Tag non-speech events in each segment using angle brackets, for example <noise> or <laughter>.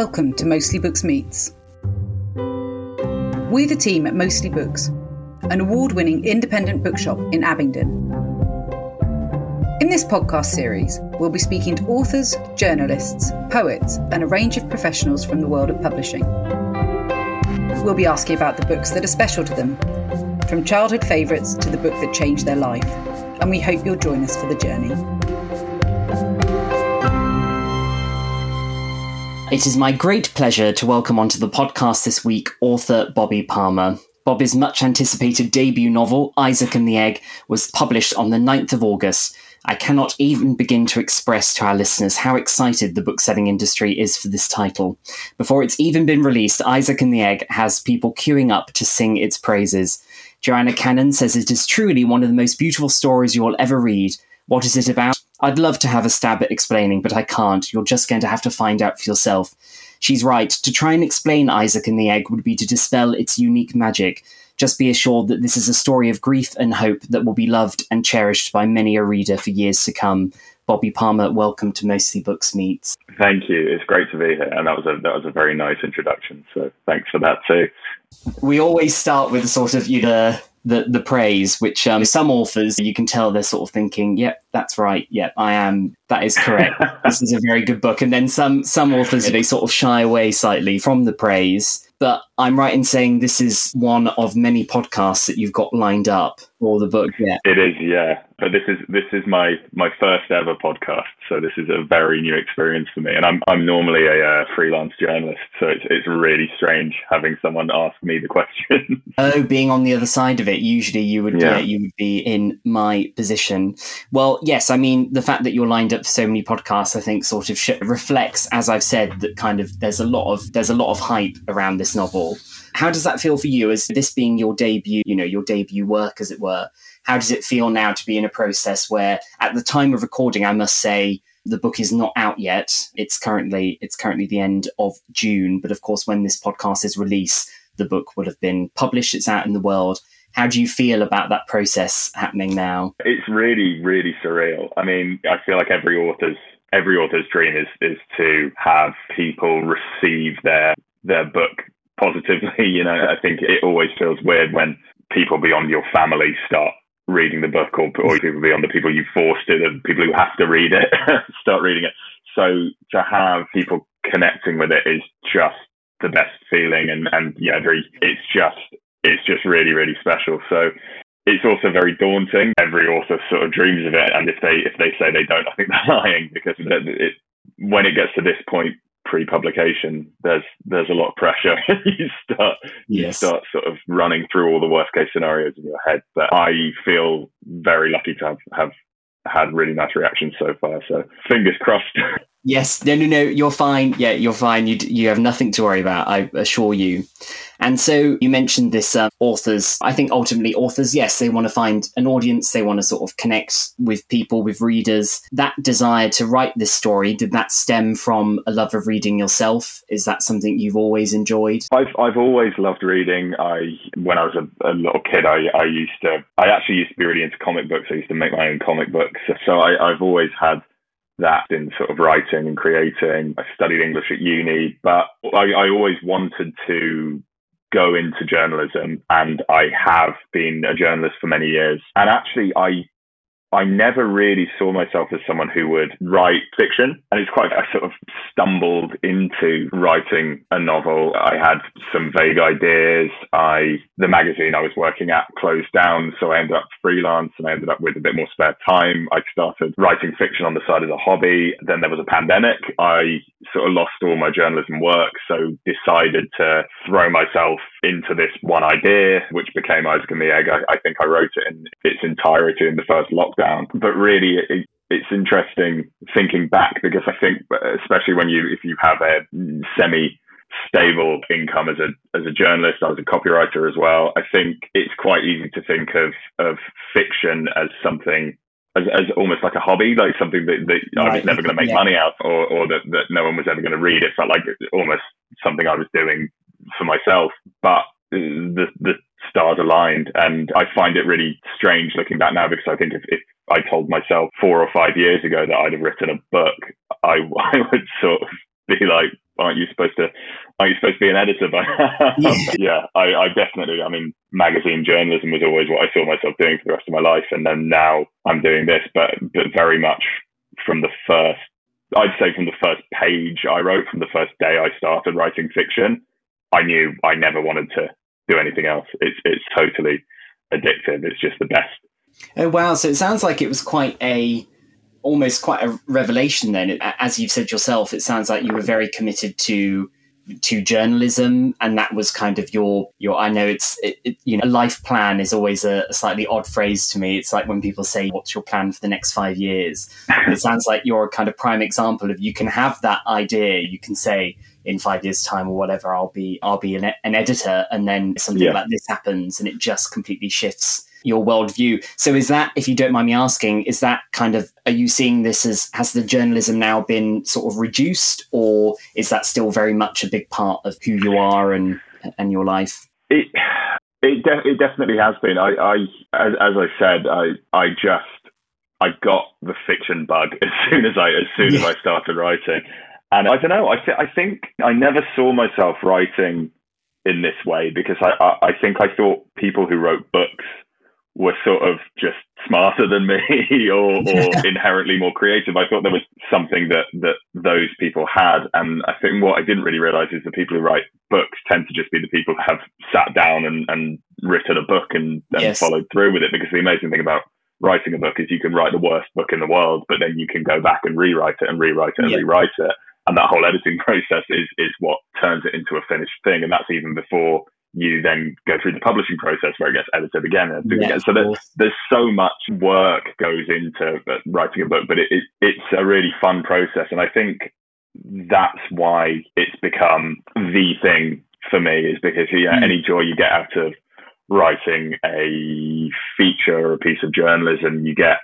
Welcome to Mostly Books Meets. We're the team at Mostly Books, an award winning independent bookshop in Abingdon. In this podcast series, we'll be speaking to authors, journalists, poets, and a range of professionals from the world of publishing. We'll be asking about the books that are special to them, from childhood favourites to the book that changed their life, and we hope you'll join us for the journey. It is my great pleasure to welcome onto the podcast this week author Bobby Palmer. Bobby's much anticipated debut novel, Isaac and the Egg, was published on the 9th of August. I cannot even begin to express to our listeners how excited the bookselling industry is for this title. Before it's even been released, Isaac and the Egg has people queuing up to sing its praises. Joanna Cannon says it is truly one of the most beautiful stories you will ever read. What is it about? I'd love to have a stab at explaining, but I can't. You're just going to have to find out for yourself. She's right. To try and explain Isaac and the Egg would be to dispel its unique magic. Just be assured that this is a story of grief and hope that will be loved and cherished by many a reader for years to come. Bobby Palmer, welcome to Mostly Books Meets. Thank you. It's great to be here, and that was a that was a very nice introduction. So thanks for that too. We always start with sort of you know the the praise, which um, some authors you can tell they're sort of thinking, "Yep, that's right. Yep, I am. That is correct. <laughs> this is a very good book." And then some some authors they sort of shy away slightly from the praise. But I'm right in saying this is one of many podcasts that you've got lined up for the book. Yeah, it is. Yeah, but this is this is my my first ever podcast, so this is a very new experience for me. And I'm I'm normally a uh, freelance journalist, so it's it's really strange having someone ask me the <laughs> question. oh, being on the other side of it, usually you would yeah. you would be in my position. Well, yes, I mean the fact that you're lined up for so many podcasts, I think, sort of sh- reflects, as I've said, that kind of there's a lot of there's a lot of hype around this novel. How does that feel for you as this being your debut, you know, your debut work, as it were? How does it feel now to be in a process where, at the time of recording, I must say, the book is not out yet. It's currently it's currently the end of June, but of course, when this podcast is released, the book will have been published. It's out in the world. How do you feel about that process happening now? It's really, really surreal. I mean, I feel like every author's every author's dream is is to have people receive their their book positively. <laughs> You know, I think it always feels weird when people beyond your family start reading the book, or, or people beyond the people you forced it, the people who have to read it, <laughs> start reading it. So to have people connecting with it is just the best feeling, and and yeah, very, it's just it's just really really special. So it's also very daunting. Every author sort of dreams of it, and if they if they say they don't, I think they're <laughs> lying because it, when it gets to this point, pre-publication, there's there's a lot of pressure. <laughs> you start yes. you start sort of running through all the worst case scenarios in your head. But I feel very lucky to have have had really nice reactions so far. So fingers crossed. <laughs> Yes, no, no, no. You're fine. Yeah, you're fine. You you have nothing to worry about. I assure you. And so you mentioned this uh, authors. I think ultimately authors, yes, they want to find an audience. They want to sort of connect with people, with readers. That desire to write this story did that stem from a love of reading yourself? Is that something you've always enjoyed? I've I've always loved reading. I when I was a, a little kid, I I used to. I actually used to be really into comic books. I used to make my own comic books. So I, I've always had that in sort of writing and creating. I studied English at uni, but I, I always wanted to go into journalism and I have been a journalist for many years. And actually, I I never really saw myself as someone who would write fiction. And it's quite, I sort of stumbled into writing a novel. I had some vague ideas. I, the magazine I was working at closed down. So I ended up freelance and I ended up with a bit more spare time. I started writing fiction on the side as a hobby. Then there was a pandemic. I sort of lost all my journalism work. So decided to throw myself into this one idea, which became Isaac and the Egg. I, I think I wrote it in its entirety in the first lockdown. But really, it, it's interesting thinking back because I think, especially when you if you have a semi stable income as a as a journalist, I was a copywriter as well. I think it's quite easy to think of of fiction as something as, as almost like a hobby, like something that, that right. I was never going to make yeah. money out, or, or that, that no one was ever going to read. It felt like almost something I was doing for myself. But the the stars aligned, and I find it really strange looking back now because I think if, if I told myself four or five years ago that I'd have written a book, I, <laughs> I would sort of be like, aren't you supposed to aren't you supposed to be an editor but yeah, <laughs> yeah I, I definitely i mean magazine journalism was always what i saw myself doing for the rest of my life. And then now i'm doing this but but very much from the first i'd say from the first page i wrote from the first day i started writing fiction i knew i never wanted to do anything else. It's it's totally addictive. It's just the best. Oh wow. So it sounds like it was quite a almost quite a revelation then. As you've said yourself it sounds like you were very committed to to journalism and that was kind of your your i know it's it, it, you know a life plan is always a, a, slightly odd phrase to me. It's like when people say what's your plan for the next five years? <laughs> It sounds like you're a kind of prime example of you can have that idea. You can say in five years time or whatever i'll be i'll be an, an editor and then something yeah. like this happens and it just completely shifts your worldview. So is that, if you don't mind me asking, is that kind of are you seeing this as has the journalism now been sort of reduced, or is that still very much a big part of who you are and and your life? It it, de- it definitely has been. I, I as, as I said, I I just I got the fiction bug <laughs> as soon as I as soon yeah. as I started writing, and I don't know. I th- I think I never saw myself writing in this way because I, I, I think I thought people who wrote books were sort of just smarter than me <laughs> or, or inherently more creative. I thought there was something that, that those people had. And I think what I didn't really realize is the people who write books tend to just be the people who have sat down and, and written a book and, and yes. followed through with it. Because the amazing thing about writing a book is you can write the worst book in the world, but then you can go back and rewrite it and rewrite it and rewrite it. And that whole editing <laughs> process is, is what turns it into a finished thing. And that's even before you then go through the publishing process where it gets edited again yeah, again. So there's, there's so much work goes into uh, writing a book, but it, it, it's a really fun process. And I think that's why it's become the thing for me is because you know, mm. any joy you get out of writing a feature or a piece of journalism, you get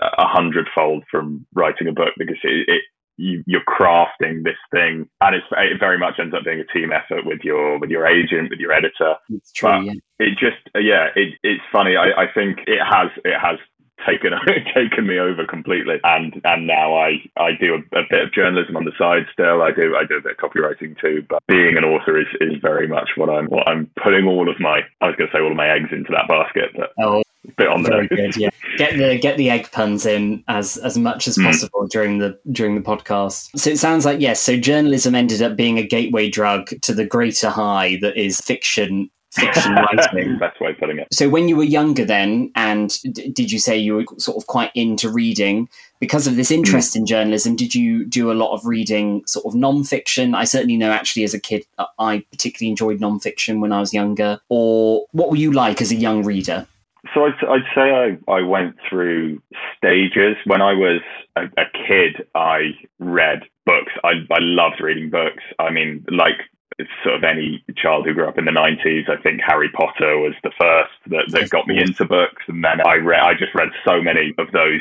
a hundredfold from writing a book because it, it you, are crafting this thing, and it's, it very much ends up being a team effort with your with your agent, with your editor. It's true. Yeah. It just uh, yeah, it, it's funny. I, I think it has it has taken <laughs> taken me over completely and and now I I do a, a, bit of journalism on the side still I do I do a bit of copywriting too but being an author is is very much what I'm what I'm putting all of my I was going to say all of my eggs into that basket but oh bit on Very good, yeah. Get the get the egg puns in as as much as hmm. possible mm. during the during the podcast. So it sounds like yes. So journalism ended up being a gateway drug to the greater high that is fiction fiction <laughs> writing. Best way of putting it. So when you were younger, then, and d- did you say you were sort of quite into reading because of this hmm. interest mm. in journalism? Did you do a lot of reading, sort of non-fiction? I certainly know, actually, as a kid, uh, I particularly enjoyed non-fiction when I was younger. Or what were you like as a young reader? So I'd, I'd say I, I went through stages. When I was a, a kid, I read books. I, I loved reading books. I mean, like sort of any child who grew up in the 90s, I think Harry Potter was the first that, that got me into books. And then I read, I just read so many of those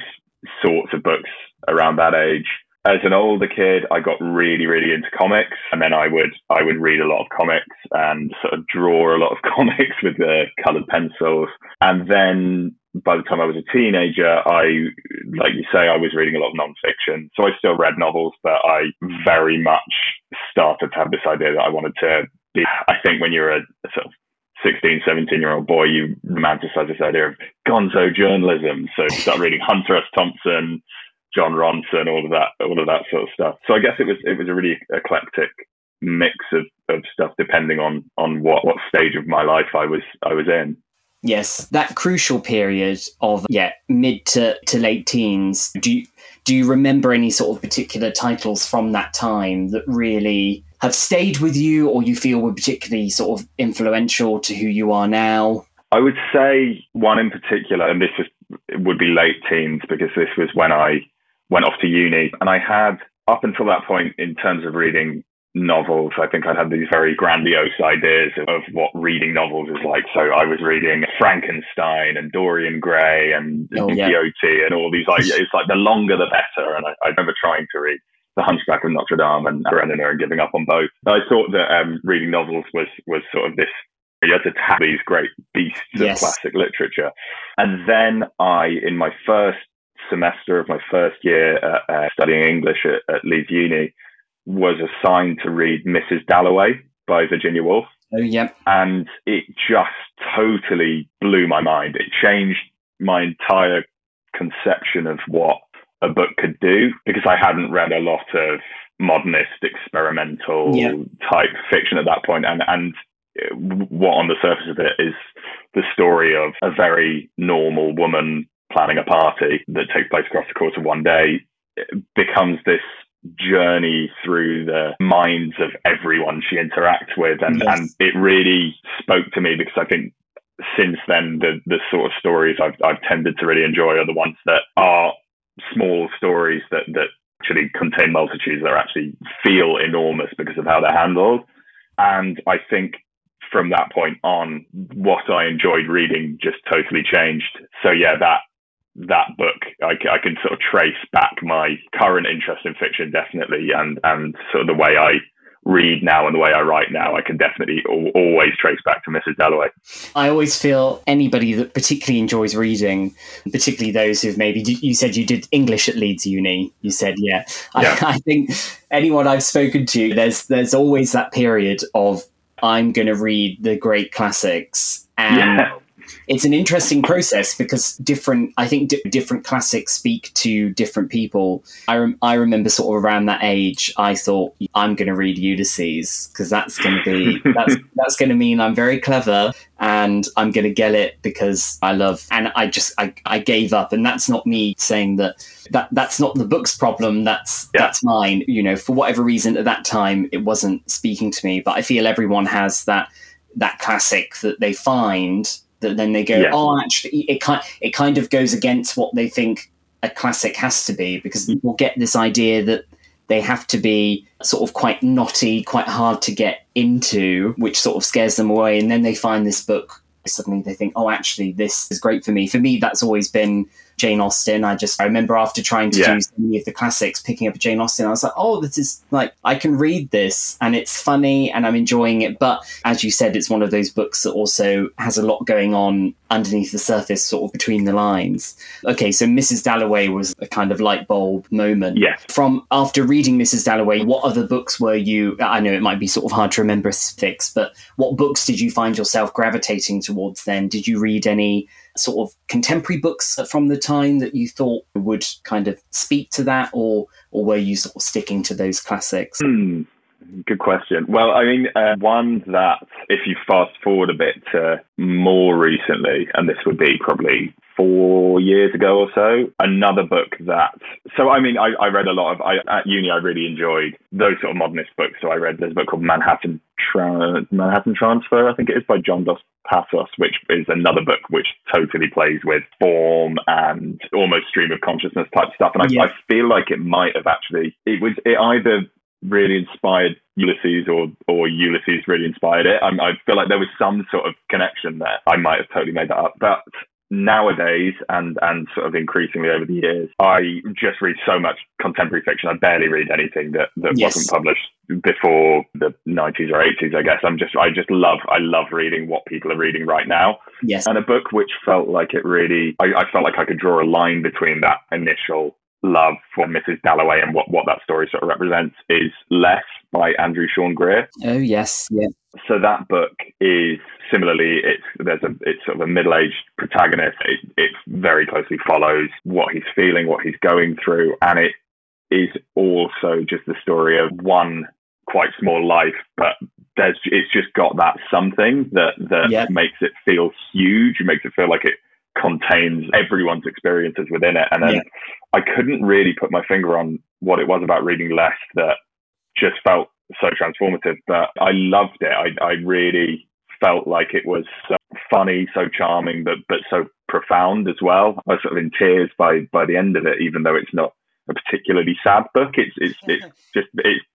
sorts of books around that age as an older kid, I got really, really into comics, and then I would I would read a lot of comics and sort of draw a lot of <laughs> comics with the colored pencils. And then by the time I was a teenager, I, like you say, I was reading a lot of nonfiction. So I still read novels, but I very much started to have this idea that I wanted to be. I think when you're a, a sort of 16, 17 year old boy, you romanticize this idea of gonzo journalism. So you start reading Hunter S. Thompson, Jon Ronson, all of that, all of that sort of stuff. So I guess it was it was a really eclectic mix of, of stuff depending on on what what stage of my life I was I was in. Yes, that crucial period of yeah mid to, to late teens. Do you do you remember any sort of particular titles from that time that really have stayed with you, or you feel were particularly sort of influential to who you are now? I would say one in particular, and this is, would be late teens because this was when I went off to uni. And I had, up until that point, in terms of reading novels, I think I'd had these very grandiose ideas of what reading novels is like. So I was reading Frankenstein and Dorian Gray and oh, Don Quixote yeah. and all these, like, it's like the longer the better. And I, I remember trying to read the Hunchback of Notre Dame and Karenina and giving up on both. I thought that um, reading novels was was sort of this. You had to tap these great beasts yes. of classic literature, and then I, in my first semester of my first year uh, uh, studying English at, at, Leeds Uni, was assigned to read Mrs. Dalloway by Virginia Woolf. Oh, yep. And it just totally blew my mind. It changed my entire conception of what a book could do because I hadn't read a lot of modernist experimental yeah. type fiction at that point and and what on the surface of it is the story of a very normal woman planning a party that takes place across the course of one day becomes this journey through the minds of everyone she interacts with and, yes. and it really spoke to me because I think since then the the sort of stories I've I've tended to really enjoy are the ones that are small stories that that actually contain multitudes that actually feel enormous because of how they're handled. And I think from that point on, what I enjoyed reading just totally changed. So yeah, that that book, I, I can sort of trace back my current interest in fiction definitely, and and sort of the way I read now and the way I write now, I can definitely always trace back to Mrs. Dalloway. I always feel anybody that particularly enjoys reading, particularly those who've maybe you said you did English at Leeds Uni. You said, yeah. yeah. I, I think anyone I've spoken to, there's there's always that period of I'm going to read the great classics and. Yeah it's an interesting process because different i think di- different classics speak to different people. I, rem- I remember sort of around that age i thought i'm going to read ulysses because that's going to be <laughs> that's that's going to mean i'm very clever and i'm going to get it because i love and i just I, I gave up. And that's not me saying that that that's not the book's problem that's yeah. that's mine. You know for whatever reason at that time it wasn't speaking to me but i feel everyone has that that classic that they find that then they go, yeah. oh, actually, it kind it kind of goes against what they think a classic has to be because mm. people get this idea that they have to be sort of quite knotty, quite hard to get into, which sort of scares them away. And then they find this book, suddenly they think, oh, actually, this is great for me. For me, that's always been Jane Austen. I just I remember after trying to yeah. do so many of the classics, picking up a Jane Austen, I was like, oh, this is like I can read this and it's funny and I'm enjoying it. But as you said, it's one of those books that also has a lot going on underneath the surface, sort of between the lines. Okay, so Mrs. Dalloway was a kind of light bulb moment. Yeah. From after reading Mrs. Dalloway, what other books were you? I know it might be sort of hard to remember specifics, but what books did you find yourself gravitating towards then? Did you read any sort of contemporary books from the time that you thought would kind of speak to that, or or were you sort of sticking to those classics? Hmm. Good question. Well, I mean, uh, one that if you fast forward a bit to more recently, and this would be probably four years ago or so, another book that. So, I mean, I, I read a lot of. I, at uni, I really enjoyed those sort of modernist books. So, I read there's a book called Manhattan Tra- Manhattan Transfer, I think it is by John Dos Passos, which is another book which totally plays with form and almost stream of consciousness type stuff. And I, yeah. I feel like it might have actually. It was. It either really inspired Ulysses or or Ulysses really inspired it. I, I feel like there was some sort of connection there. I might have totally made that up, but nowadays and and sort of increasingly over the years, I just read so much contemporary fiction. I barely read anything that that yes. wasn't published before the 90s or 80s. I guess I'm just I just love I love reading what people are reading right now. Yes, and a book which felt like it really I, I felt like I could draw a line between that initial love for Mrs. Dalloway and what, what that story sort of represents is Less by Andrew Sean Greer. Oh yes, yeah. So that book is similarly it's there's a it's sort of a middle aged protagonist. It, it very closely follows what he's feeling, what he's going through, and it is also just the story of one quite small life, but there's it's just got that something that that yeah. makes it feel huge, makes it feel like it contains everyone's experiences within it. And then yeah. I couldn't really put my finger on what it was about reading less that just felt so transformative. But I loved it. I, I really felt like it was so funny, so charming, but but so profound as well. I was sort of in tears by by the end of it, even though it's not a particularly sad book. It's it's it's <laughs> just it's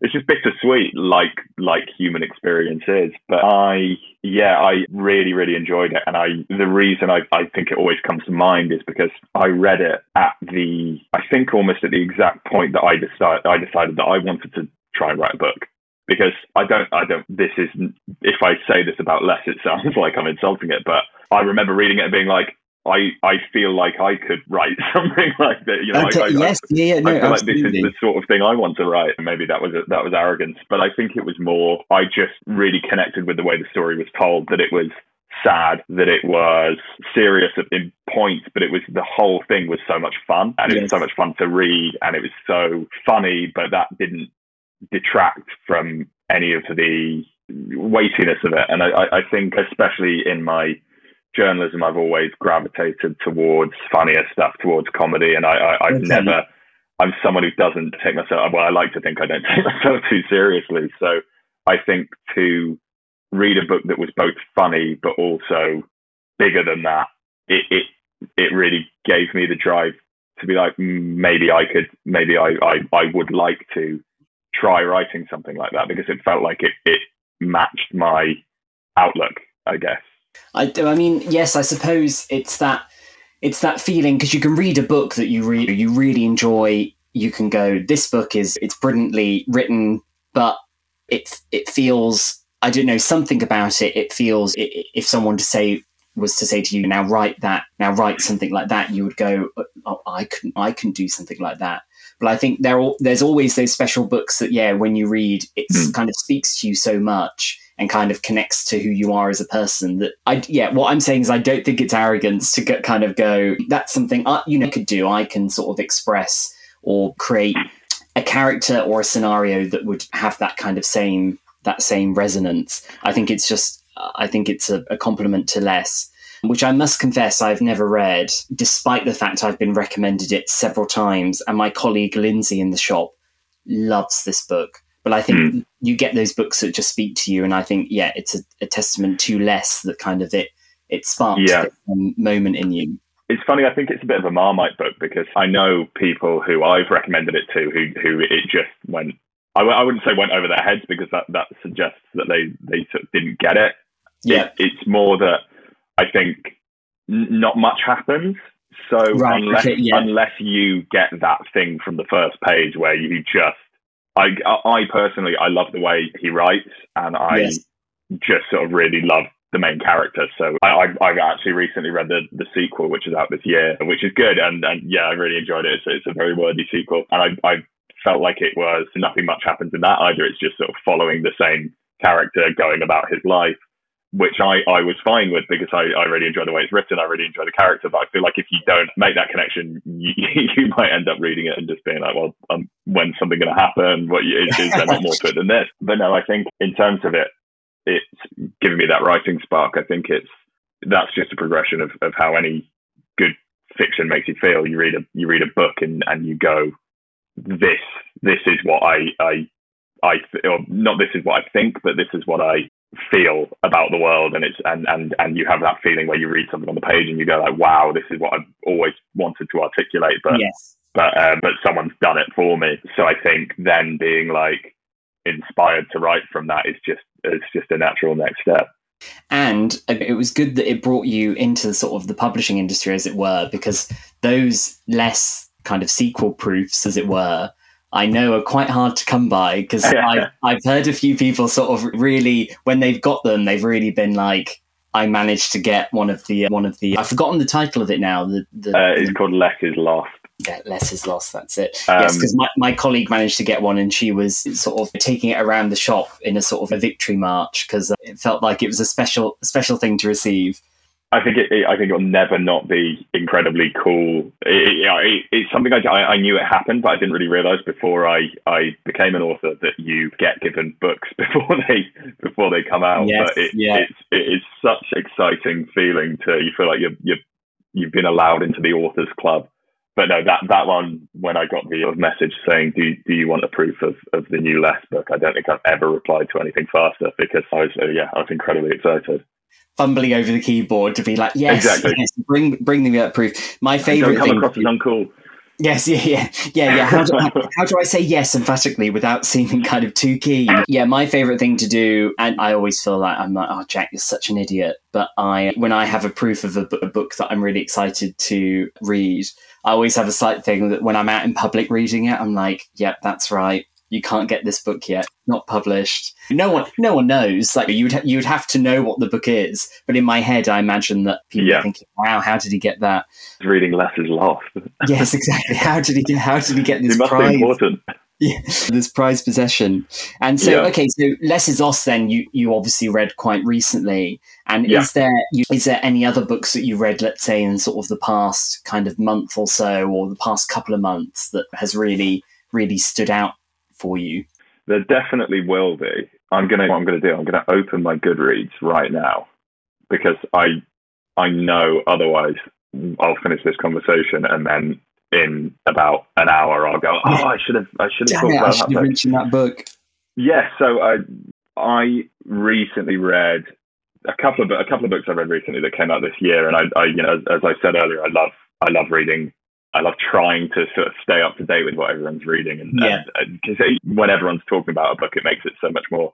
it's just bittersweet, like like human experience is. But I, yeah, I really really enjoyed it, and I the reason I, I think it always comes to mind is because I read it at the I think almost at the exact point that I decided I decided that I wanted to try and write a book because I don't I don't this is if I say this about less it sounds <laughs> like I'm insulting it, but I remember reading it and being like I, I feel like I could write <laughs> something like that. You know, okay, I, I, yes, yeah, yeah, no, I feel absolutely. like this is the sort of thing I want to write. Maybe that was a, that was arrogance, but I think it was more. I just really connected with the way the story was told. That it was sad, that it was serious in points, but it was the whole thing was so much fun, and it Yes. was so much fun to read, and it was so funny, but that didn't detract from any of the weightiness of it. And I, I- I think, especially in my journalism, I've always gravitated towards funnier stuff, towards comedy, and I, I, I've Okay. never. I'm someone who doesn't take myself. Well, I like to think I don't <laughs> take myself too seriously. So I think to read a book that was both funny but also bigger than that, it it it really gave me the drive to be like, "Mm, maybe I could, maybe I I, I would like to try writing something like that because it felt like it it matched my outlook, I guess. I, do- I mean, yes, I suppose it's that it's that feeling because you can read a book that you read you really enjoy. You can go, this book is it's brilliantly written, but it it feels I don't know something about it. It feels i- i- if someone to say was to say to you now write that now write something like that, you would go, oh, I couldn't I can do something like that. But I think there are, there's always those special books that yeah, when you read, it Hmm. kind of speaks to you so much and kind of connects to who you are as a person that I yeah what I'm saying is I don't think it's arrogance to get, kind of go that's something I you know could do. I can sort of express or create a character or a scenario that would have that kind of same that same resonance. I think it's just I think it's a, a compliment to less which I must confess I've never read despite the fact I've been recommended it several times. And my colleague Lindsay in the shop loves this book. But I think hmm. You get those books that just speak to you, and I think yeah, it's a, a testament to less that kind of it it sparks Yeah. um, moment in you. It's funny. I think it's a bit of a marmite book because I know people who I've recommended it to who who it just went. I, w- I wouldn't say went over their heads because that that suggests that they they sort of didn't get it. Yeah, It, it's more that I think n- not much happens. So Right, unless okay, yeah. unless you get that thing from the first page where you just I I personally I love the way he writes and I Yes. just sort of really love the main character. So I, I've actually recently read the, the sequel, which is out this year, which is good. And, and yeah, I really enjoyed it. It's, it's a very worthy sequel. And I, I felt like it was nothing much happens in that either. It's just sort of following the same character going about his life, which I, I was fine with because I, I really enjoy the way it's written. I really enjoy the character. But I feel like if you don't make that connection, you, <laughs> you might end up reading it and just being like, well, um, when's something going to happen? What is, is there not more to it than this? But no, I think in terms of it, it's giving me that writing spark. I think it's that's just a progression of, of how any good fiction makes you feel. You read a you read a book and, and you go, this this is what I I I or not this is what I think, but this is what I feel about the world and it's and and and you have that feeling where you read something on the page and you go like wow this is what I've always wanted to articulate but yes, but uh, but someone's done it for me. So I think then being like inspired to write from that is just it's just a natural next step. and it was good that it brought you into sort of the publishing industry, as it were, because those less kind of sequel proofs, as it were. I know are quite hard to come by because <laughs> I've, I've heard a few people sort of really when they've got them they've really been like I managed to get one of the one of the I've forgotten the title of it now the the, Uh, it's called Less is Lost. Yeah, less is lost. That's it. Um, yes, because my, my colleague managed to get one, and she was sort of taking it around the shop in a sort of a victory march because it felt like it was a special special thing to receive. I think it, it, I think it'll never not be incredibly cool. It, it, it, it's something I, I knew it happened, but I didn't really realize before I, I became an author that you get given books <laughs> before they before they come out. Yes, but it, yeah. it's it is such exciting feeling to you feel like you're you you've been allowed into the authors club. But no, that that one when I got the message saying, "Do do you want a proof of, of the new Less book?" I don't think I've ever replied to anything faster because I was uh, yeah I was incredibly excited. Fumbling over the keyboard to be like, yes, Exactly. yes, bring bring me that proof. My Don't favorite come thing. across as uncool. Yes, yeah, yeah, yeah, yeah. How do, how, how do I say yes emphatically without <laughs> seeming kind of too keen? Yeah, my favorite thing to do, and I always feel like I'm like, oh, Jack, you're such an idiot. But I, when I have a proof of a, a book that I'm really excited to read, I always have a slight thing that when I'm out in public reading it, I'm like, yep, that's right. You can't get this book yet, not published. No one, no one knows. Like you'd ha- you'd have to know what the book is. But in my head, I imagine that people Yeah. are thinking, "Wow, how did he get that?" Reading less is lost. <laughs> yes, exactly. How did he get? How did he get this it must prize? be important. Yeah, this prize possession. And so, Yeah. okay, so Less is Lost. Then you you obviously read quite recently. And Yeah. is there is there any other books that you read, let's say, in sort of the past kind of month or so, or the past couple of months that has really really stood out for you? There definitely will be. I'm gonna. What I'm gonna do? I'm gonna open my Goodreads right now because I I know otherwise I'll finish this conversation and then in about an hour I'll go. Oh, I should have. I should have Damn it! I about should that. have book." mentioned that book. Yeah, so I I recently read a couple of a couple of books I read recently that came out this year, and I, I you know as, as I said earlier, I love I love reading. I love trying to sort of stay up to date with what everyone's reading, and Yeah. because when everyone's talking about a book, it makes it so much more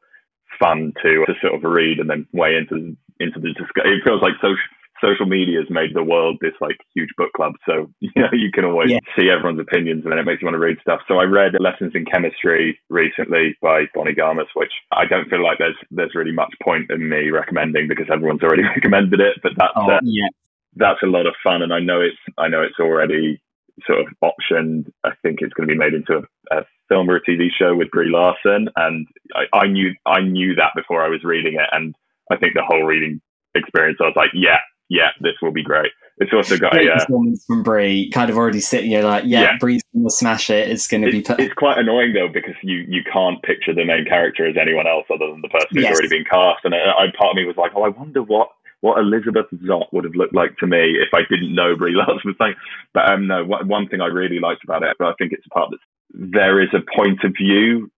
fun to to sort of read and then weigh into into the discussion. It feels like social social media has made the world this like huge book club, so <laughs> you know you can always Yeah. see everyone's opinions, and then it makes you want to read stuff. So I read Lessons in Chemistry recently by Bonnie Garmus, which I don't feel like there's there's really much point in me recommending because everyone's already <laughs> recommended it. But that's Oh uh, yeah, that's a lot of fun, and I know it's I know it's already sort of optioned. I think it's going to be made into a, a film or a TV show with Brie Larson, and I, I knew I knew that before I was reading it, and I think the whole reading experience, I was like, yeah, yeah, this will be great. It's also got great a. Uh, performance from Brie. Kind of already sitting here like, yeah, Yeah. Brie's gonna smash it. It's gonna be it's, put. it's quite annoying though because you you can't picture the main character as anyone else other than the person who's Yes. already been cast, and I, I part of me was like, oh, I wonder what what Elizabeth Zott would have looked like to me if I didn't know Brie Larson was playing. But um, no, one, thing I really liked about it, but I think it's a part that there is a point of view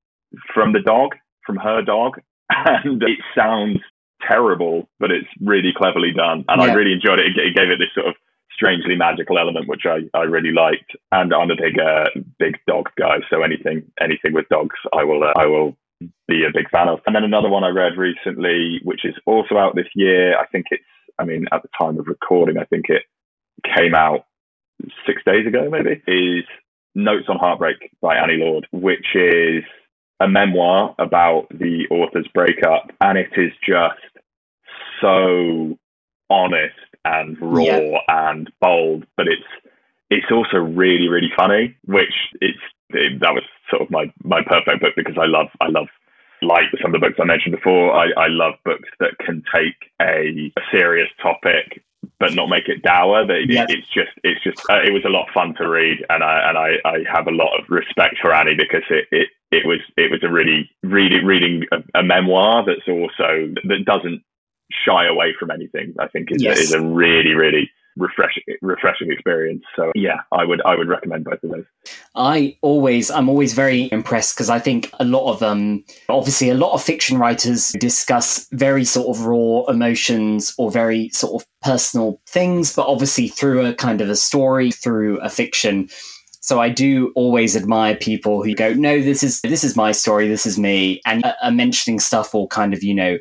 from the dog, from her dog, <laughs> and it sounds terrible, but it's really cleverly done, and I really enjoyed it. It, it gave it this sort of strangely magical element, which I, I really liked. And I'm a big uh, big dog guy, so anything anything with dogs, I will uh, I will be a big fan of. And then another one I read recently, which is also out this year. I think it's I mean at the time of recording, I think it came out six days ago, maybe. Is Notes on Heartbreak by Annie Lord, which is a memoir about the author's breakup, and it is just so honest and raw Yeah. and bold, but it's it's also really really funny. Which it's it, that was sort of my my perfect book because I love I love like some of the books I mentioned before. I, I love books that can take a, a serious topic but not make it dour. That it, Yeah. it's just it's just uh, it was a lot of fun to read, and I and I, I have a lot of respect for Annie because it, it it was it was a really reading reading a, a memoir that's also that doesn't shy away from anything. I think is, Yes. is a really really refreshing refreshing experience. So yeah, I would I would recommend both of those. I always, I'm always very impressed because I think a lot of um, obviously a lot of fiction writers discuss very sort of raw emotions or very sort of personal things, but obviously through a kind of a story, through a fiction. So I do always admire people who go, no, this is this is my story, this is me, and are- are mentioning stuff or kind of you know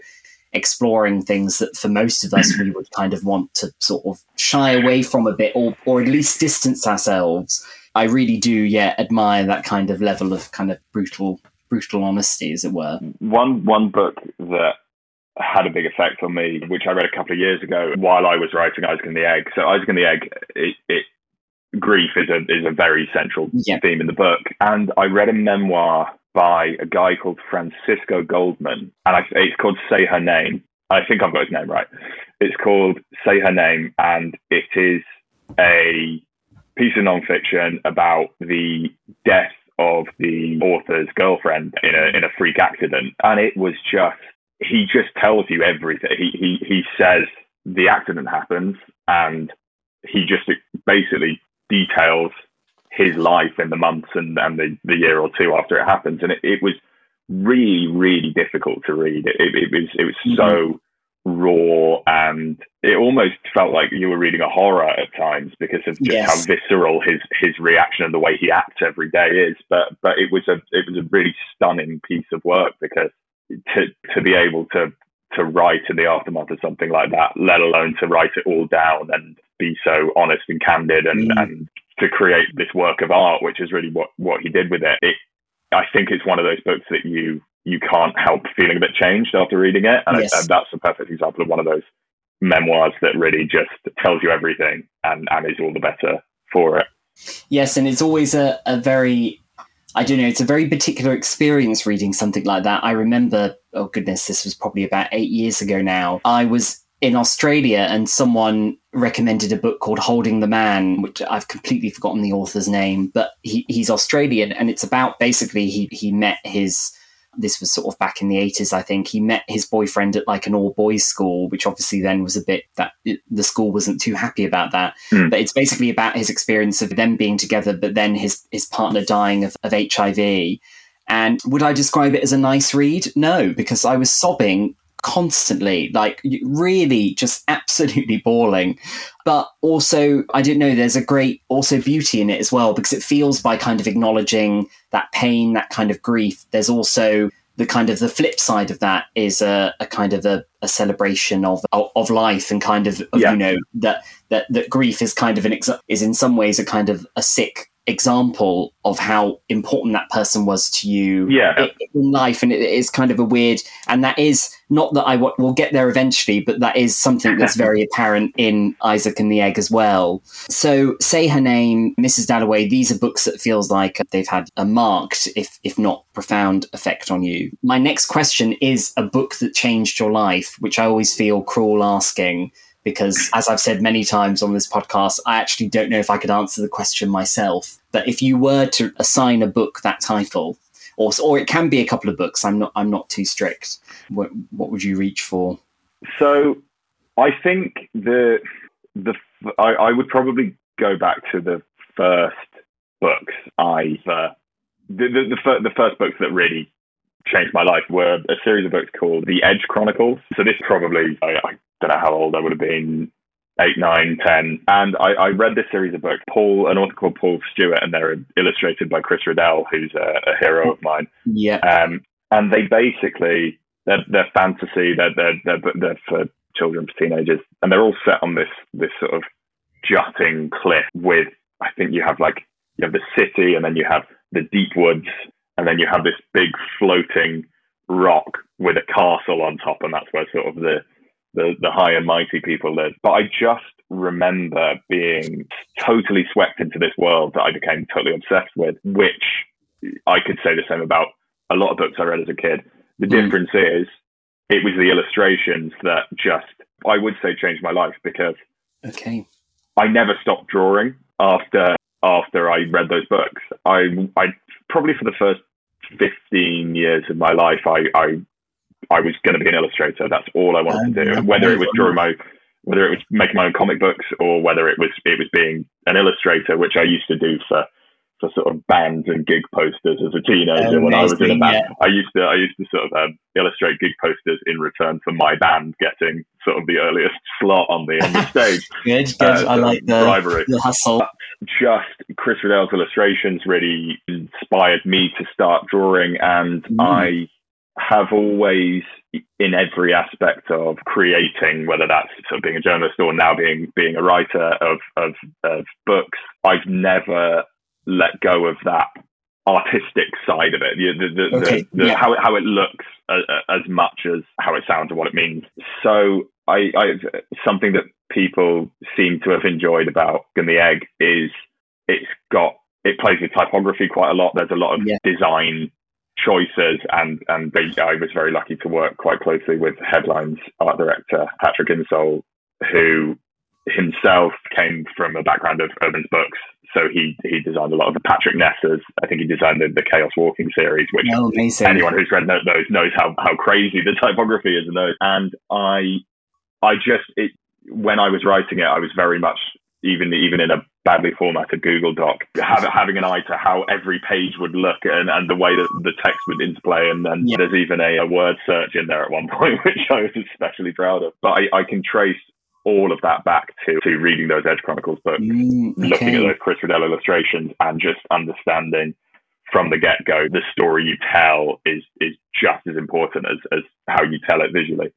exploring things that for most of us we would kind of want to sort of shy away from a bit or or at least distance ourselves. I really do, yeah, admire that kind of level of kind of brutal, brutal honesty, as it were. One one book that had a big effect on me, which I read a couple of years ago while I was writing Isaac and the Egg. So Isaac and the Egg, it, it grief is a is a very central Yeah. theme in the book, and I read a memoir by a guy called Francisco Goldman, and I, it's called Say Her Name. I think I've got his name right. It's called Say Her Name, and it is a piece of nonfiction about the death of the author's girlfriend in a in a freak accident, and it was just he just tells you everything. He he he says the accident happens, and he just basically details his life in the months and, and the, the year or two after it happens, and it, it was really really difficult to read. It, it, it was it was so raw and it almost felt like you were reading a horror at times because of just Yes. how visceral his his reaction and the way he acts every day is but but it was a it was a really stunning piece of work because to to be able to to write in the aftermath of something like that let alone to write it all down and be so honest and candid and Mm. and to create this work of art which is really what what he did with it it I think it's one of those books that you you can't help feeling a bit changed after reading it, and yes. I, that's a perfect example of one of those memoirs that really just tells you everything and and is all the better for it. Yes, and it's always a, a very I don't know, it's a very particular experience reading something like that. I remember, oh goodness, this was probably about eight years ago now. I was in Australia and someone recommended a book called Holding the Man, which I've completely forgotten the author's name, but he, he's Australian and it's about basically he, he met his this was sort of back in the 80s, I think. He met his boyfriend at like an all boys school, which obviously then was a bit that it, the school wasn't too happy about that. Mm. But it's basically about his experience of them being together, but then his, his partner dying of, of HIV. And would I describe it as a nice read? No, because I was sobbing constantly, like really just absolutely bawling. But also, I don't know, there's a great also beauty in it as well because it feels by kind of acknowledging that pain, that kind of grief. There's also the kind of the flip side of that is a, a kind of a, a, celebration of of life and kind of, of yeah. you know that that that grief is kind of an is in some ways a kind of a sick example of how important that person was to you yeah. in life and it is kind of a weird and that is not that i w- will get there eventually but that is something that's very <laughs> apparent in isaac and the egg as well. So say her name mrs dalloway these are books that feels like they've had a marked if if not profound effect on you. My next question is a book that changed your life which i always feel cruel asking because as I've said many times on this podcast, I actually don't know if I could answer the question myself. But if you were to assign a book that title, or or it can be a couple of books, I'm not I'm not too strict. What what would you reach for? So, I think the the I, I would probably go back to the first books I uh, the the, the, the first books that really changed my life were a series of books called The Edge Chronicles. So this probably I, I don't know how old I would have been, eight, nine, ten. And I, I read this series of books, Paul, an author called Paul Stewart, and they're illustrated by Chris Riddell, who's a, a hero of mine. Yeah. Um, and they basically, they're, they're fantasy, they're, they're, they're, they're for children, for teenagers, and they're all set on this, this sort of jutting cliff with, I think you have like, you have the city and then you have the deep woods and then you have this big floating rock with a castle on top, and that's where sort of the the, the high and mighty people live. But I just remember being totally swept into this world that I became totally obsessed with, which I could say the same about a lot of books I read as a kid. The mm. difference is it was the illustrations that just I would say changed my life because okay. I never stopped drawing after after I read those books. I I probably for the first 15 years of my life I I I was going to be an illustrator. That's all I wanted to do. Whether it was drawing my, whether it was making my own comic books, or whether it was it was being an illustrator, which I used to do for for sort of bands and gig posters as a teenager. Amazing, when I was in a band, yeah. I used to I used to sort of um, illustrate gig posters in return for my band getting sort of the earliest <laughs> slot on the on the stage. <laughs> good, good. Uh, I like the, bribery. the hustle. Just Chris Riddell's illustrations really inspired me to start drawing, and mm. I have always in every aspect of creating, whether that's sort of being a journalist or now being being a writer of of, of books, I've never let go of that artistic side of it, the, the, okay. the, yeah. how, how it looks uh, uh, as much as how it sounds and what it means. So I, I something that people seem to have enjoyed about and the Egg is it's got it plays with typography quite a lot. There's a lot of yeah. design choices and and they, I was very lucky to work quite closely with Headline's art director Patrick Insole, who himself came from a background of urban books. So he he designed a lot of the Patrick Ness's. I think he designed the, the Chaos Walking series, which oh, anyone who's read those knows how how crazy the typography is in those. And I I just it when I was writing it, I was very much even even in a badly formatted Google Doc, have, having an eye to how every page would look and, and the way that the text would interplay. And then yeah. there's even a, a, word search in there at one <laughs> point, which I was especially proud of. But I, I can trace all of that back to, to reading those Edge Chronicles books, mm, okay. looking at those Chris Riddell illustrations, and just understanding from the get go the story you tell is is just as important as, as how you tell it visually.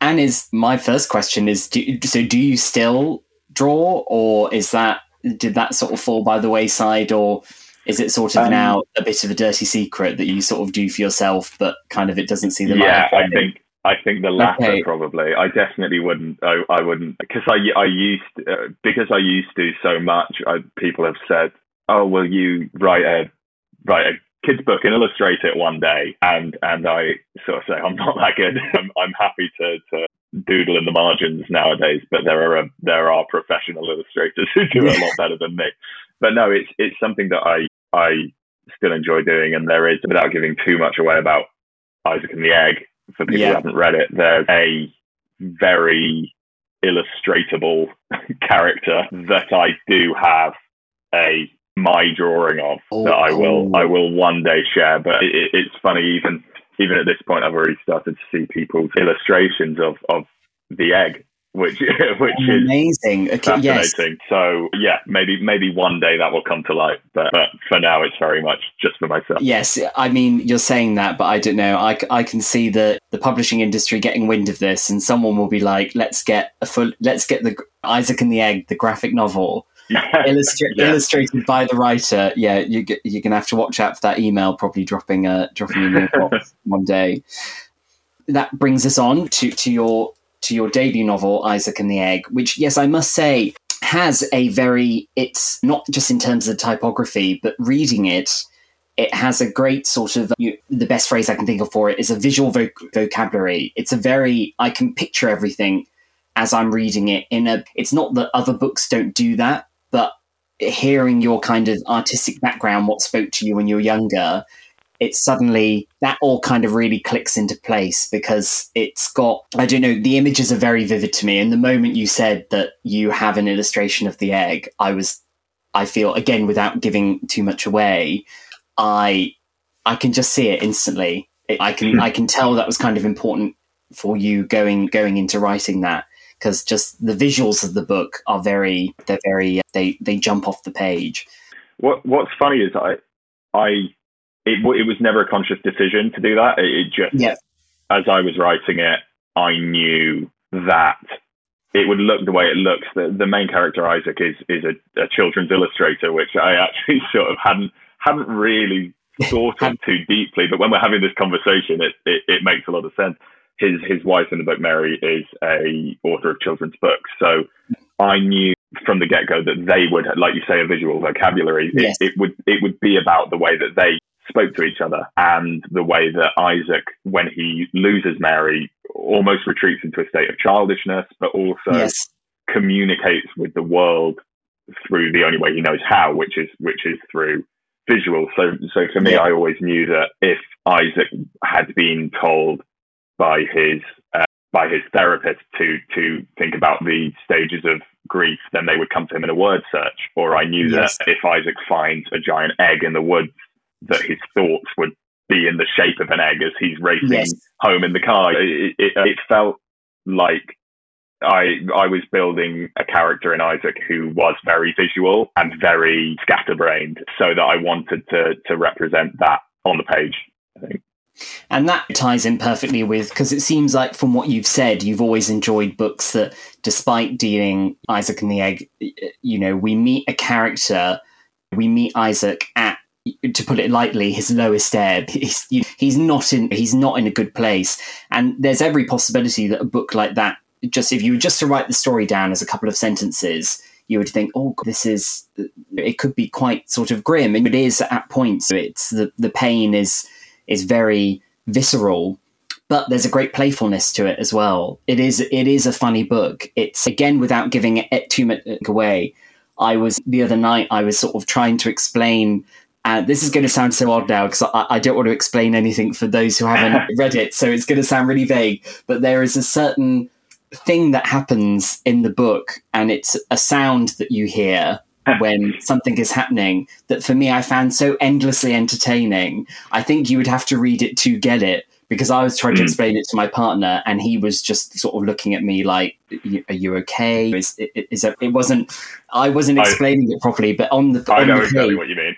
And is my first question is do, so do you still draw or is that did that sort of fall by the wayside or Is it sort of Um, now a bit of a dirty secret that you sort of do for yourself, but kind of it doesn't see the light? of I think I think the latter Okay. probably. I definitely wouldn't. I, I wouldn't because I I used uh, because I used to so much. I, people have said, "Oh, will you write a write a kids book and illustrate it one day?" And and I sort of say, "I'm not that good. <laughs> I'm, I'm happy to to doodle in the margins nowadays, but there are a, there are professional illustrators who do it a lot better than me." But no, it's it's something that I I still enjoy doing, and there is without giving too much away about Isaac and the Egg for people Yeah. who haven't read it, there's a very illustratable <laughs> character that I do have a my drawing of Oh, that I will cool. I will one day share. But it- it's funny even even at this point I've already started to see people's illustrations of of the egg, which <laughs> which is amazing. Okay, yes, fascinating. So yeah, maybe maybe one day that will come to light. But, but for now, it's very much just for myself. Yes, I mean you're saying that, but I don't know. I, I can see the the publishing industry getting wind of this, and someone will be like, "Let's get a full, let's get the Isaac and the Egg, the graphic novel, <laughs> illustra- Yeah. illustrated by the writer." Yeah, you, you're gonna have to watch out for that email, probably dropping uh dropping in your <laughs> box one day. That brings us on to to your to your debut novel, Isaac and the Egg, which yes, I must say has a very. It's not just in terms of the typography, but reading it it has a great sort of you, the best phrase I can think of for it is a visual voc- vocabulary. It's a very I can picture everything as I'm reading it in a. It's not that other books don't do that, but hearing your kind of artistic background, what spoke to you when you were younger, it suddenly that all kind of really clicks into place because it's got I don't know the images are very vivid to me. And the moment you said that you have an illustration of the egg, I was I feel again without giving too much away. I I can just see it instantly. I can I can tell that was kind of important for you going going into writing that because just the visuals of the book are very they're very they they jump off the page. What What's funny is I I it it was never a conscious decision to do that. It, it just Yeah. as I was writing it, I knew that it would look the way it looks. The, the main character Isaac is is a, a children's illustrator, which I actually <laughs> sort of hadn't hadn't really <laughs> thought of too deeply. But when we're having this conversation, it, it, it makes a lot of sense. His his wife in the book, Mary, is a author of children's books, so I knew from the get go that they would, like you say, a visual vocabulary. It, Yes. it would it would be about the way that they spoke to each other and the way that Isaac, when he loses Mary, almost retreats into a state of childishness, but also yes, communicates with the world through the only way he knows how, which is which is through visual. So so for me, Yeah. I always knew that if Isaac had been told by his uh, by his therapist to to think about the stages of grief, then they would come to him in a word search. Or I knew Yes. that if Isaac finds a giant egg in the woods, that his thoughts would be in the shape of an egg as he's racing Yes. home in the car. It, it, it felt like I I was building a character in Isaac who was very visual and very scatterbrained, so that I wanted to to represent that on the page. I think. And that ties in perfectly with because it seems like from what you've said, you've always enjoyed books that, despite dealing Isaac and the Egg, you know, we meet a character, we meet Isaac at to put it lightly, his lowest ebb. <laughs> He's, he's not in he's not in a good place, and there's every possibility that a book like that, just if you were just to write the story down as a couple of sentences, you would think, oh, this is it could be quite sort of grim, and it is at points. It's the the pain is is very visceral. But there's a great playfulness to it as well. It is it is a funny book. It's again without giving it too much away. I was the other night. I was sort of trying to explain and this is going to sound so odd now because I, I don't want to explain anything for those who haven't <laughs> read it. So it's going to sound really vague. But there is a certain thing that happens in the book, and it's a sound that you hear <laughs> when something is happening that for me I found so endlessly entertaining. I think you would have to read it to get it because I was trying to Mm. explain it to my partner and he was just sort of looking at me like, "Are you okay?" Is, is, is it wasn't I wasn't I- explaining it properly, but on the I on know the exactly page- what you mean.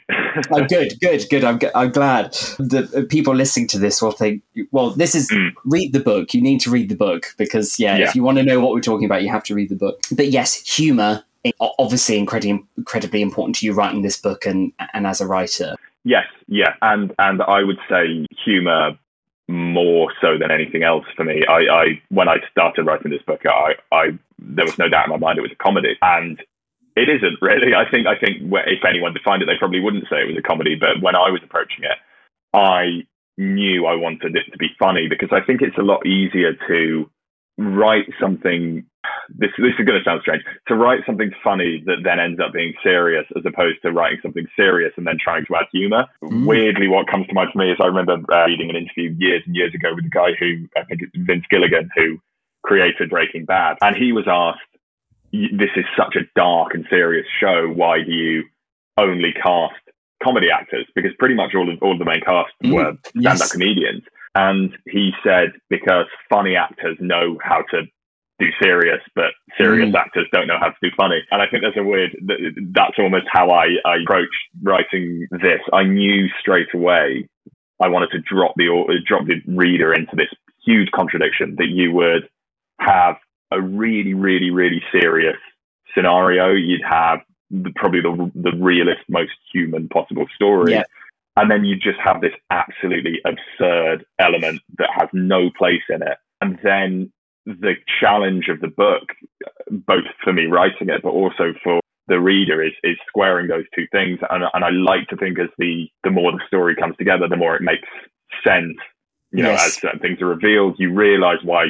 oh, <laughs> good, good, good. I'm, I'm glad. The uh, people listening to this will think, well, this is Mm. read the book. You need to read the book because, yeah, Yeah. if you want to know what we're talking about, you have to read the book. But yes, humor obviously incredibly incredibly important to you writing this book and and as a writer. Yes, yeah, and and I would say humor more so than anything else for me. I, I when I started writing this book, I, I there was no doubt in my mind it was a comedy, and it isn't really. I think I think if anyone defined it, they probably wouldn't say it was a comedy. But when I was approaching it, I knew I wanted it to be funny because I think it's a lot easier to write something this this is going to sound strange to write something funny that then ends up being serious as opposed to writing something serious and then trying to add humor mm. weirdly what comes to mind for me is i remember uh, reading an interview years and years ago with a guy who i think it's vince gilligan who created breaking bad and he was asked this is such a dark and serious show why do you only cast comedy actors because pretty much all of all of the main cast mm. were stand-up yes. comedians and he said, because funny actors know how to do serious, but serious mm. actors don't know how to do funny. And I think there's a weird, that's almost how I, I approached writing this. I knew straight away I wanted to drop the, drop the reader into this huge contradiction that you would have a really, really, really serious scenario. You'd have the, probably the, the realest, most human possible story. Yeah. And then you just have this absolutely absurd element that has no place in it. And then the challenge of the book, both for me writing it, but also for the reader, is is squaring those two things. And, and I like to think as the the more the story comes together, the more it makes sense. You know, yes. as certain things are revealed, you realize why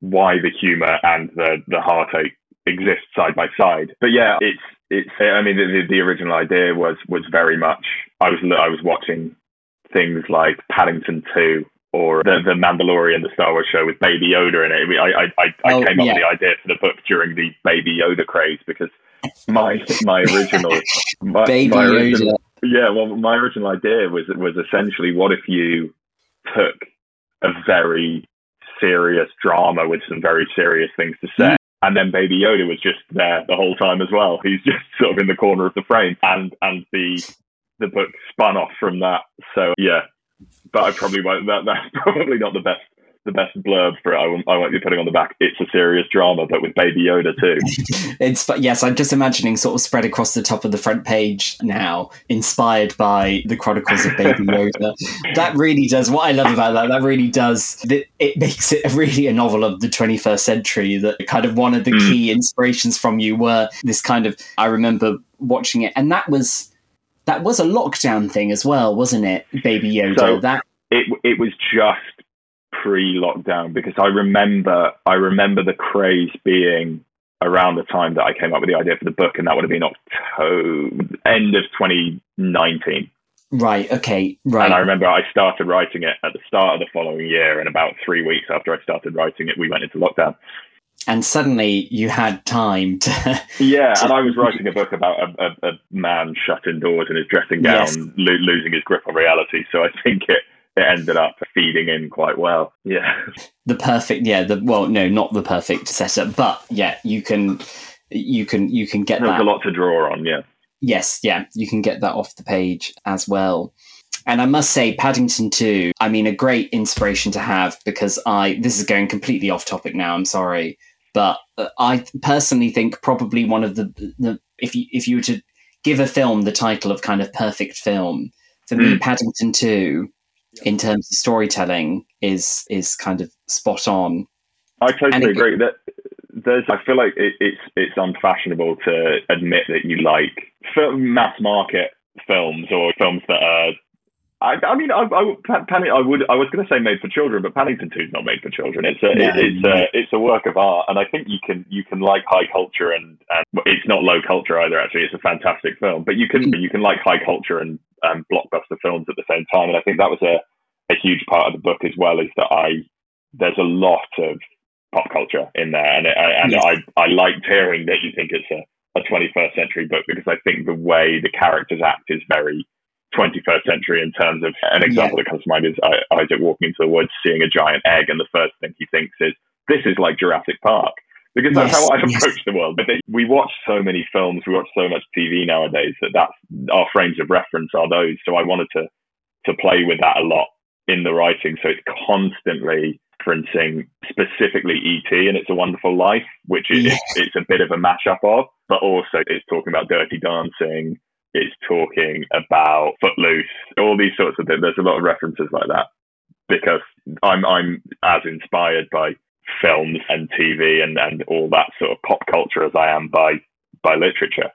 why the humor and the the heartache exist side by side. But yeah, it's it's. I mean, the, the original idea was was very much. I was I was watching things like Paddington Two or the, the Mandalorian, the Star Wars show with Baby Yoda in it. I I, I, I oh, came up with the idea for the book during the Baby Yoda craze because my my original <laughs> my, Baby my original, Yoda. Yeah, well, my original idea was was essentially what if you took a very serious drama with some very serious things to say. Mm. And then Baby Yoda was just there the whole time as well. He's just sort of in the corner of the frame, and and the the book spun off from that. So yeah, but I probably won't. That that's <laughs> probably not the best the best blurb for it. I won't, I won't be putting on the back. It's a serious drama, but with Baby Yoda too. <laughs> it's but yes, I'm just imagining sort of spread across the top of the front page now, inspired by the Chronicles of Baby <laughs> Yoda. that really does. What I love about that, that really does. It makes it really a novel of the 21st century. That kind of one of the mm. key inspirations from you were this kind of. I remember watching it, and that was that was a lockdown thing as well, wasn't it, Baby Yoda? So that it it was just pre-lockdown because I remember I remember the craze being around the time that I came up with the idea for the book, and that would have been October end of 2019. Right. Okay. Right. And I remember I started writing it at the start of the following year, and about three weeks after I started writing it, we went into lockdown. And suddenly you had time to. Yeah, to... and I was writing a book about a, a, a man shut indoors in his dressing gown, yes. lo- losing his grip on reality. So I think it it ended up feeding in quite well. Yeah. The perfect, yeah. The well, no, not the perfect setup, but yeah, you can, you can, you can get There's that. a lot to draw on. Yeah. Yes, yeah, you can get that off the page as well. And I must say, Paddington 2, I mean, a great inspiration to have because I, this is going completely off topic now, I'm sorry. But uh, I personally think probably one of the, the if you, if you were to give a film the title of kind of perfect film, for mm. me, hmm. Paddington 2 in terms of storytelling is is kind of spot on. I totally it, agree. That there's, I feel like it, it's it's unfashionable to admit that you like film, mass market films or films that are I, I mean, I, I, I would, I was going to say made for children, but Paddington Two is not made for children. It's a, no, it, it's a, it's a work of art, and I think you can, you can like high culture, and, and it's not low culture either. Actually, it's a fantastic film, but you can, mm. you can like high culture and um, blockbuster films at the same time, and I think that was a, a huge part of the book as well. Is that I, there's a lot of pop culture in there, and, and yes. I, I liked hearing that you think it's a, a 21st century book because I think the way the characters act is very 21st century in terms of an example yeah. that comes to mind is Isaac walking into the woods, seeing a giant egg, and the first thing he thinks is, "This is like Jurassic Park." Because that's yes, how I approach yes. the world. But we watch so many films, we watch so much TV nowadays that that's our frames of reference are those. So I wanted to to play with that a lot in the writing. So it's constantly referencing specifically ET and It's a Wonderful Life, which is yeah. it's a bit of a mashup of, but also it's talking about Dirty Dancing. It's talking about Footloose, all these sorts of things. There's a lot of references like that because I'm I'm as inspired by films and TV and, and all that sort of pop culture as I am by by literature.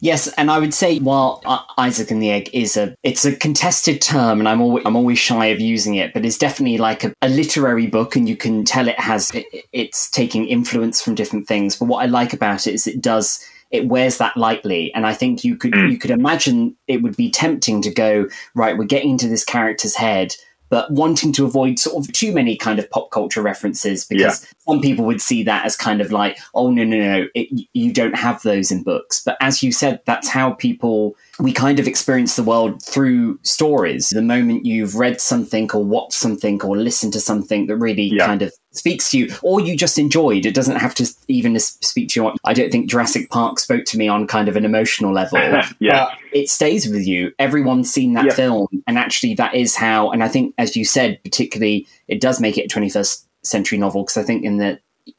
Yes, and I would say while uh, Isaac and the Egg is a it's a contested term, and I'm always I'm always shy of using it, but it's definitely like a, a literary book, and you can tell it has it, it's taking influence from different things. But what I like about it is it does it wears that lightly, and I think you could mm. you could imagine it would be tempting to go right. We're getting into this character's head but wanting to avoid sort of too many kind of pop culture references because yeah. some people would see that as kind of like, oh, no, no, no, it, you don't have those in books. But as you said, that's how people we kind of experience the world through stories. The moment you've read something or watched something or listened to something that really yeah. kind of speaks to you, or you just enjoyed, it doesn't have to even speak to you. I don't think Jurassic Park spoke to me on kind of an emotional level. <laughs> yeah. it stays with you. Everyone's seen that yeah. film. And actually, that is how, and I think, as you said, particularly, it does make it a 21st century novel because I think in the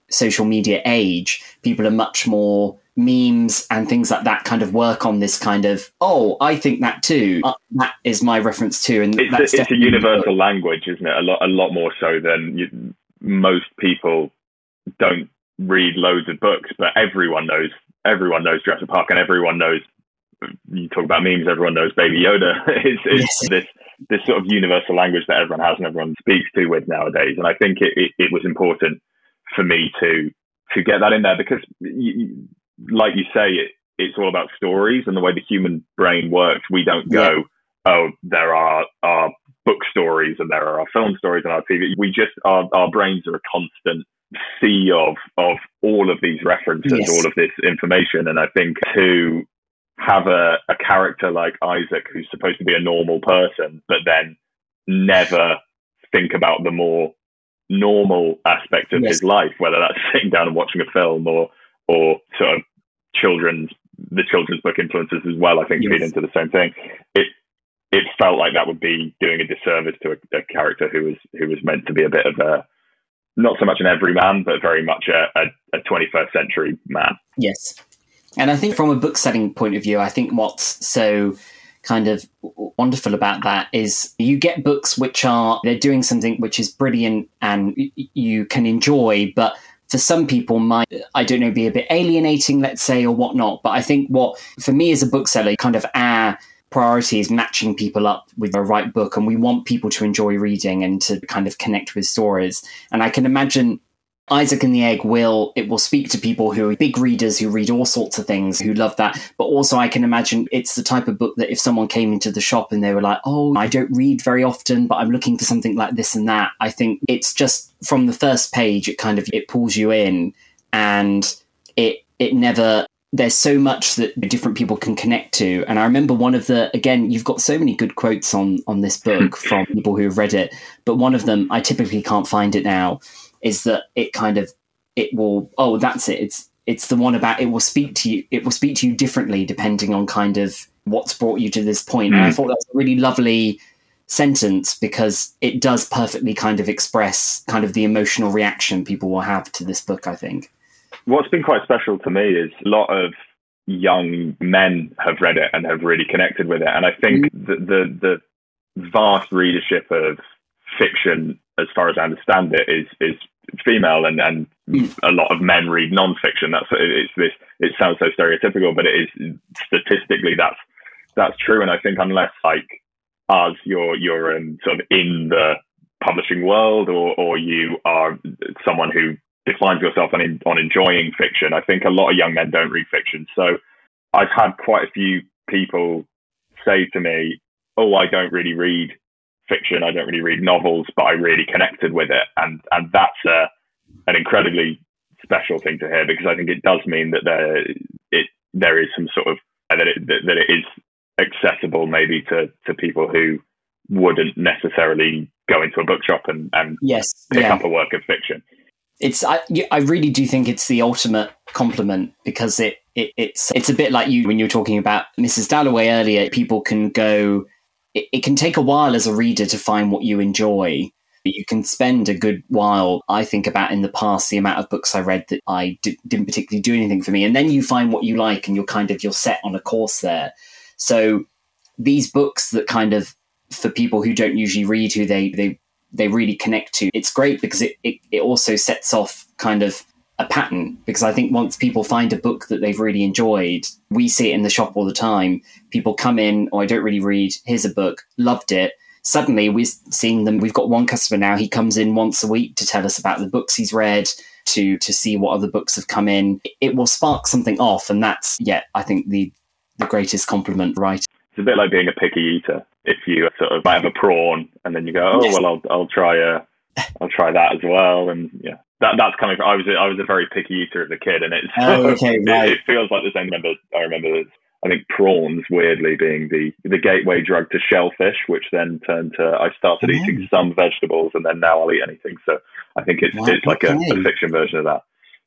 social media age, people are much more memes and things like that kind of work on this kind of oh i think that too uh, that is my reference too and it's, a, it's a, universal language isn't it a lot a lot more so than you, most people don't read loads of books but everyone knows everyone knows Jurassic Park and everyone knows you talk about memes everyone knows baby yoda <laughs> it's, it's yes. this this sort of universal language that everyone has and everyone speaks to with nowadays and i think it, it, it was important for me to to get that in there because you, like you say, it, it's all about stories and the way the human brain works. We don't go, yeah. oh, there are our book stories and there are our film stories and our TV. We just our our brains are a constant sea of of all of these references, yes. all of this information. And I think to have a, a character like Isaac who's supposed to be a normal person, but then never think about the more normal aspect of yes. his life, whether that's <laughs> sitting down and watching a film or or sort of children's the children's book influences as well. I think yes. feed into the same thing. It it felt like that would be doing a disservice to a, a, character who was who was meant to be a bit of a not so much an everyman, but very much a, a, a 21st century man. Yes, and I think from a book selling point of view, I think what's so kind of wonderful about that is you get books which are they're doing something which is brilliant and you can enjoy, but for some people might, I don't know, be a bit alienating, let's say, or whatnot. But I think what, for me as a bookseller, kind of our priority is matching people up with the right book. And we want people to enjoy reading and to kind of connect with stories. And I can imagine Isaac and the Egg will it will speak to people who are big readers who read all sorts of things who love that. But also I can imagine it's the type of book that if someone came into the shop and they were like, "Oh, I don't read very often, but I'm looking for something like this and that." I think it's just from the first page it kind of it pulls you in and it it never there's so much that different people can connect to and i remember one of the again you've got so many good quotes on on this book from people who have read it but one of them i typically can't find it now is that it kind of it will oh that's it it's it's the one about it will speak to you it will speak to you differently depending on kind of what's brought you to this point. And I hmm. thought that's a really lovely sentence because it does perfectly kind of express kind of the emotional reaction people will have to this book, I think. What's been quite special to me is a lot of young men have read it and have really connected with it. And I think mm. the, the, the vast readership of fiction, as far as I understand it, is is female, and and mm. a lot of men read non-fiction. That's it's this. It sounds so stereotypical, but it is statistically that's that's true. And I think unless like us, you're you're um, sort of in the publishing world, or or you are someone who defines yourself on on enjoying fiction. I think a lot of young men don't read fiction. So I've had quite a few people say to me, "Oh, I don't really read fiction. I don't really read novels, but I really connected with it, and and that's a an incredibly special thing to hear because I think it does mean that there it there is some sort of that it that it is accessible maybe to to people who wouldn't necessarily go into a bookshop and and yes, pick yeah. up a work of fiction. It's I I really do think it's the ultimate compliment because it, it it's it's a bit like you when you were talking about Mrs. Dalloway earlier. People can go it, it, can take a while as a reader to find what you enjoy. You can spend a good while, I think about in the past, the amount of books I read that I d- didn't particularly do anything for me. And then you find what you like and you're kind of, you're set on a course there. So these books that kind of, for people who don't usually read, who they, they, they really connect to, it's great because it, it, it also sets off kind of a pattern because I think once people find a book that they've really enjoyed, we see it in the shop all the time. People come in, oh, I don't really read, here's a book, loved it. Suddenly we're seeing them. We've got one customer now, he comes in once a week to tell us about the books he's read, to to see what other books have come in. It will spark something off, and that's yeah, I think the the greatest compliment, right? It's a bit like being a picky eater. If you sort of might have a prawn and then you go, Oh well I'll I'll try a I'll try that as well and yeah that that's coming from. I was a, I was a very picky eater as a kid, and it's oh, <laughs> okay, right. it, it, feels like the same. I remember I remember I think prawns weirdly being the the gateway drug to shellfish, which then turned to I started oh. eating some vegetables, and then now I'll eat anything. So I think it's wow, it's like okay. a, a, fiction version of that.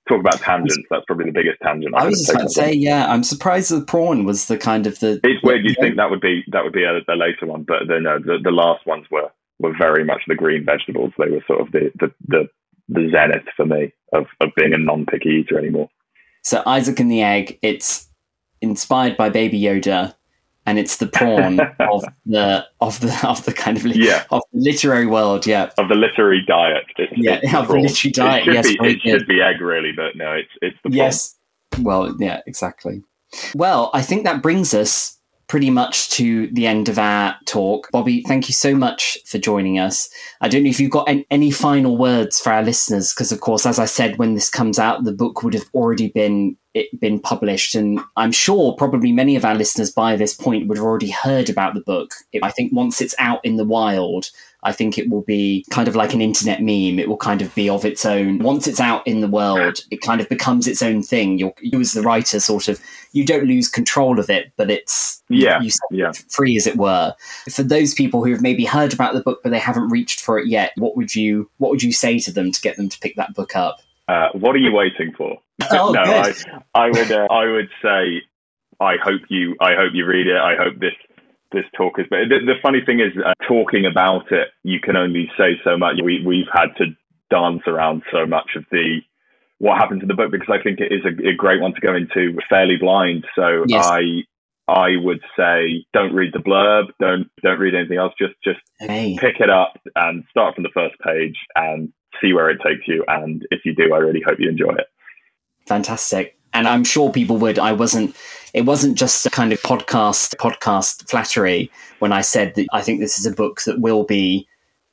Talk about tangents. That's probably the biggest tangent. I, I was just about to say, yeah. I'm surprised the prawn was the kind of the. It's weird. You think that would be that would be a, a later one, but the, no, uh, the the last ones were were very much the green vegetables. They were sort of the the, the the zenith for me of, of being a non-picky eater anymore. So Isaac and the Egg, it's inspired by Baby Yoda, and it's the prawn <laughs> of the of the of the kind of yeah. of the literary world, yeah, of the literary diet. It's, yeah, it's of the literary diet. It yes, be, it should be egg really, but no, it's it's the prawn. yes. Well, yeah, exactly. Well, I think that brings us pretty much to the end of our talk. Bobby, thank you so much for joining us. I don't know if you've got any final words for our listeners, because of course, as I said, when this comes out, the book would have already been it been published, and I'm sure probably many of our listeners by this point would have already heard about the book. I think once it's out in the wild, I think it will be kind of like an internet meme. It will kind of be of its own. Once it's out in the world, it kind of becomes its own thing. You're, you as the writer, sort of, you don't lose control of it, but it's yeah, you yeah. free as it were. For those people who have maybe heard about the book but they haven't reached for it yet, what would you what would you say to them to get them to pick that book up? Uh, what are you waiting for? <laughs> Oh, <laughs> no, I, I, would uh, I would say I hope you I hope you read it. I hope this this talk is. But the, the funny thing is, uh, talking about it, you can only say so much. We we've had to dance around so much of the what happened to the book because I think it is a, a great one to go into fairly blind. So yes. I I would say don't read the blurb, don't don't read anything else. Just just hey. pick it up and start from the first page and see where it takes you. And if you do, I really hope you enjoy it. Fantastic and I'm sure people would. I wasn't. It wasn't just a kind of podcast podcast flattery when I said that I think this is a book that will be.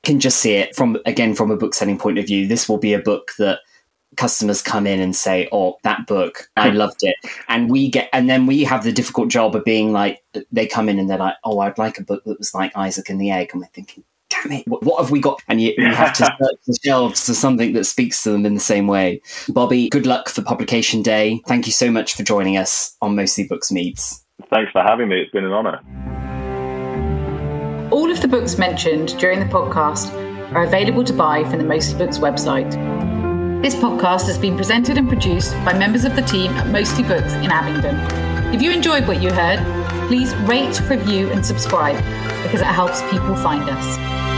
Can just see it from again from a book selling point of view. This will be a book that customers come in and say, "Oh, that book, I hmm. loved it," and we get, and then we have the difficult job of being like, they come in and they're like, "Oh, I'd like a book that was like Isaac and the Egg," and we're thinking, damn it, what, what have we got? And you, you have to search the shelves for something that speaks to them in the same way. Bobby, good luck for publication day. Thank you so much for joining us on Mostly Books Meets. Thanks for having me. It's been an honour. All of the books mentioned during the podcast are available to buy from the Mostly Books website. This podcast has been presented and produced by members of the team at Mostly Books in Abingdon. If you enjoyed what you heard, please rate, review, and subscribe because it helps people find us.